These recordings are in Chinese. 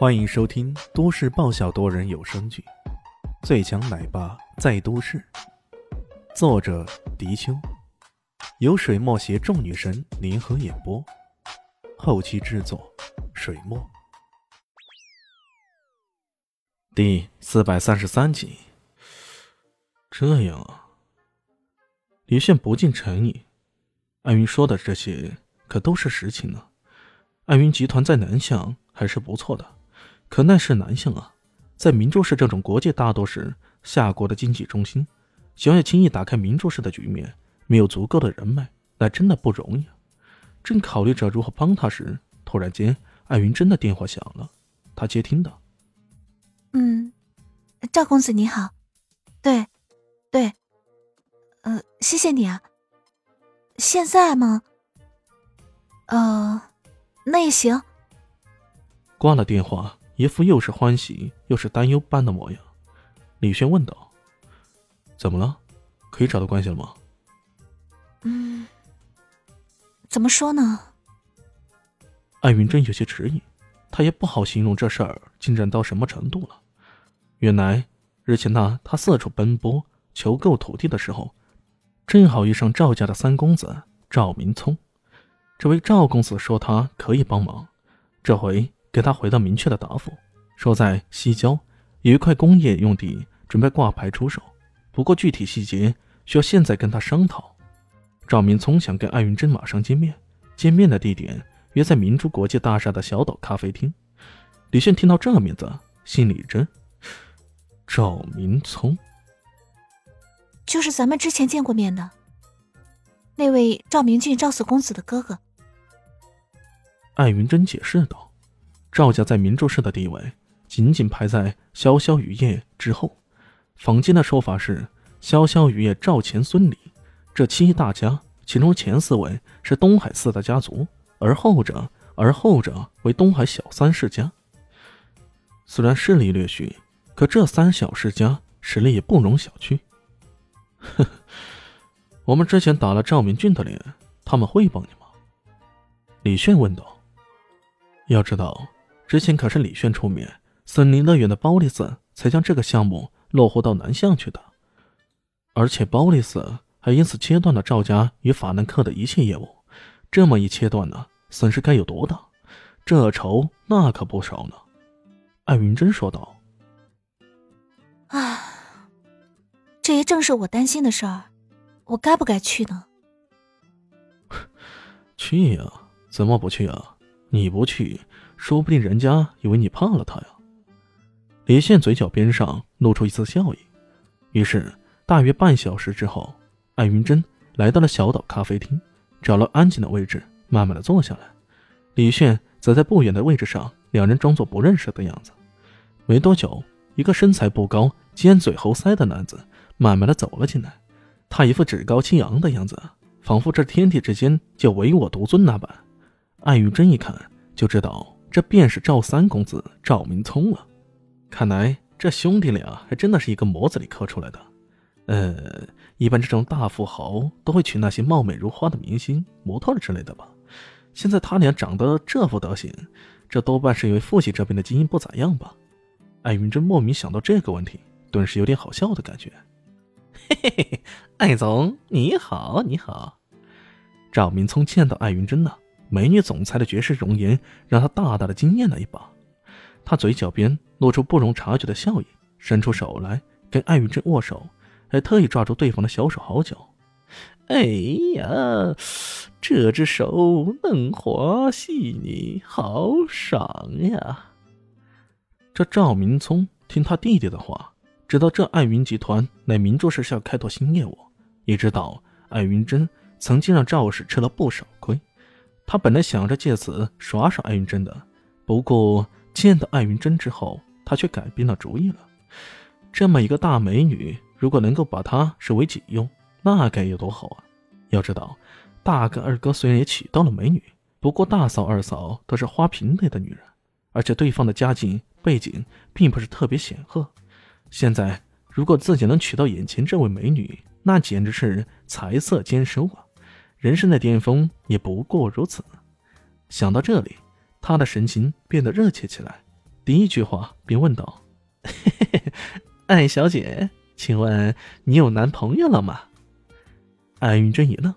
欢迎收听都市爆笑多人有声剧《最强奶爸在都市》，作者：迪秋，由水墨携众女神联合演播，后期制作：水墨。第四百三十三集。这样啊，李炫不禁沉吟，艾云说的这些可都是实情呢。艾云集团在南向还是不错的。可那是男性啊，在明珠市这种国际大都市，夏国的经济中心，想要轻易打开明珠市的局面，没有足够的人脉，那真的不容易啊。正考虑着如何帮他时，突然间，艾云珍的电话响了，他接听的。嗯，赵公子你好，对，对，呃，谢谢你啊。现在吗？呃，那也行。挂了电话。一副又是欢喜又是担忧般的模样，李轩问道：“怎么了？可以找到关系了吗？”“嗯，怎么说呢？”艾云珍有些迟疑，她也不好形容这事儿进展到什么程度了。原来日前那他四处奔波求购土地的时候，正好遇上赵家的三公子赵明聪。这位赵公子说他可以帮忙，这回。给他回到明确的答复，说在西郊有一块工业用地，准备挂牌出售。不过具体细节需要现在跟他商讨。赵明聪想跟艾云珍马上见面，见面的地点约在明珠国际大厦的小岛咖啡厅。李炫听到这个名字，心里一震。赵明聪，就是咱们之前见过面的那位赵明俊赵四公子的哥哥。艾云珍解释道。赵家在明州市的地位仅仅排在潇潇雨夜之后，坊间的说法是潇潇雨夜赵钱孙李这七大家，其中前四位是东海四大家族，而后者而后者为东海小三世家。虽然势力略逊，可这三小世家实力也不容小觑。呵呵，我们之前打了赵明俊的脸，他们会帮你吗？李炫问道。要知道。之前可是李炫出面，森林乐园的包里斯才将这个项目落户到南向去的，而且包里斯还因此切断了赵家与法兰克的一切业务。这么一切断呢，损失该有多大？这仇那可不少呢。艾云珍说道：“啊，这也正是我担心的事儿，我该不该去呢？” 去呀，怎么不去啊？你不去。说不定人家以为你怕了他呀。李现嘴角边上露出一丝笑意。于是，大约半小时之后，艾云珍来到了小岛咖啡厅，找了安静的位置，慢慢的坐下来。李炫则在不远的位置上，两人装作不认识的样子。没多久，一个身材不高、尖嘴猴腮的男子慢慢的走了进来。他一副趾高气扬的样子，仿佛这天地之间就唯我独尊那般。艾云珍一看就知道。这便是赵三公子赵明聪了，看来这兄弟俩还真的是一个模子里刻出来的。呃，一般这种大富豪都会娶那些貌美如花的明星、模特之类的吧？现在他俩长得这副德行，这多半是因为父亲这边的基因不咋样吧？艾云珍莫名想到这个问题，顿时有点好笑的感觉。嘿嘿嘿，艾总你好，你好。赵明聪见到艾云珍呢。美女总裁的绝世容颜让他大大的惊艳了一把，他嘴角边露出不容察觉的笑意，伸出手来跟艾云珍握手，还特意抓住对方的小手好脚。哎呀，这只手嫩滑细腻，好爽呀！这赵明聪听他弟弟的话，知道这艾云集团乃明珠是要开拓新业务，也知道艾云珍曾经让赵氏吃了不少亏。他本来想着借此耍耍艾云珍的，不过见到艾云珍之后，他却改变了主意了。这么一个大美女，如果能够把她视为己用，那该有多好啊！要知道，大哥、二哥虽然也娶到了美女，不过大嫂、二嫂都是花瓶类的女人，而且对方的家境背景并不是特别显赫。现在如果自己能娶到眼前这位美女，那简直是财色兼收啊！人生的巅峰也不过如此。想到这里，他的神情变得热切起来，第一句话便问道：“艾小姐，请问你有男朋友了吗？”艾云珍一愣，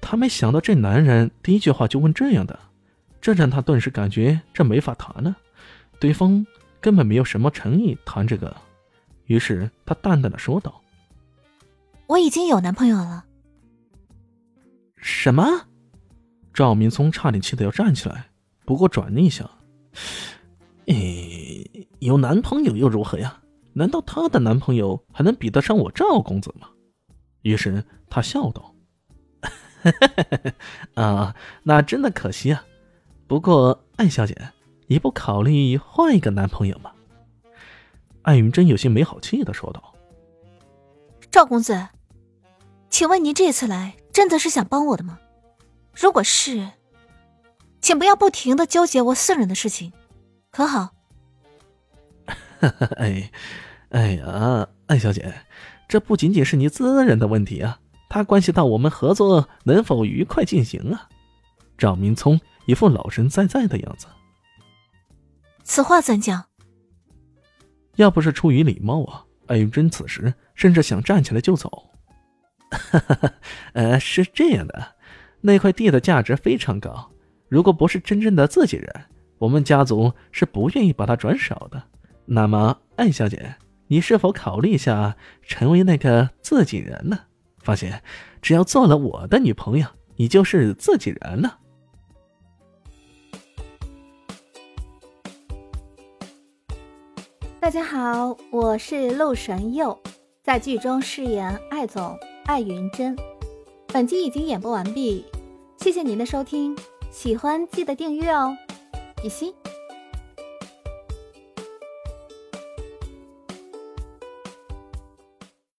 她没想到这男人第一句话就问这样的，这让她顿时感觉这没法谈了，对方根本没有什么诚意谈这个。于是她淡淡的说道：“我已经有男朋友了。”什么？赵明聪差点气得要站起来，不过转念一想，诶，有男朋友又如何呀？难道她的男朋友还能比得上我赵公子吗？于是他笑道：“啊，那真的可惜啊。不过艾小姐，你不考虑换一个男朋友吗？”艾云珍有些没好气的说道：“赵公子，请问您这次来真的是想帮我的吗？”如果是，请不要不停的纠结我私人的事情，可好？哎，哎呀，艾小姐，这不仅仅是你私人的问题啊，它关系到我们合作能否愉快进行啊！赵明聪一副老神在在的样子。此话怎讲？要不是出于礼貌啊，艾云珍此时甚至想站起来就走。呃，是这样的。那块地的价值非常高，如果不是真正的自己人，我们家族是不愿意把它转手的。那么，艾小姐，你是否考虑一下成为那个自己人呢？放心，只要做了我的女朋友，你就是自己人了。大家好，我是陆神佑，在剧中饰演艾总爱云真。本集已经演播完毕。谢谢您的收听，喜欢记得订阅哦，比心。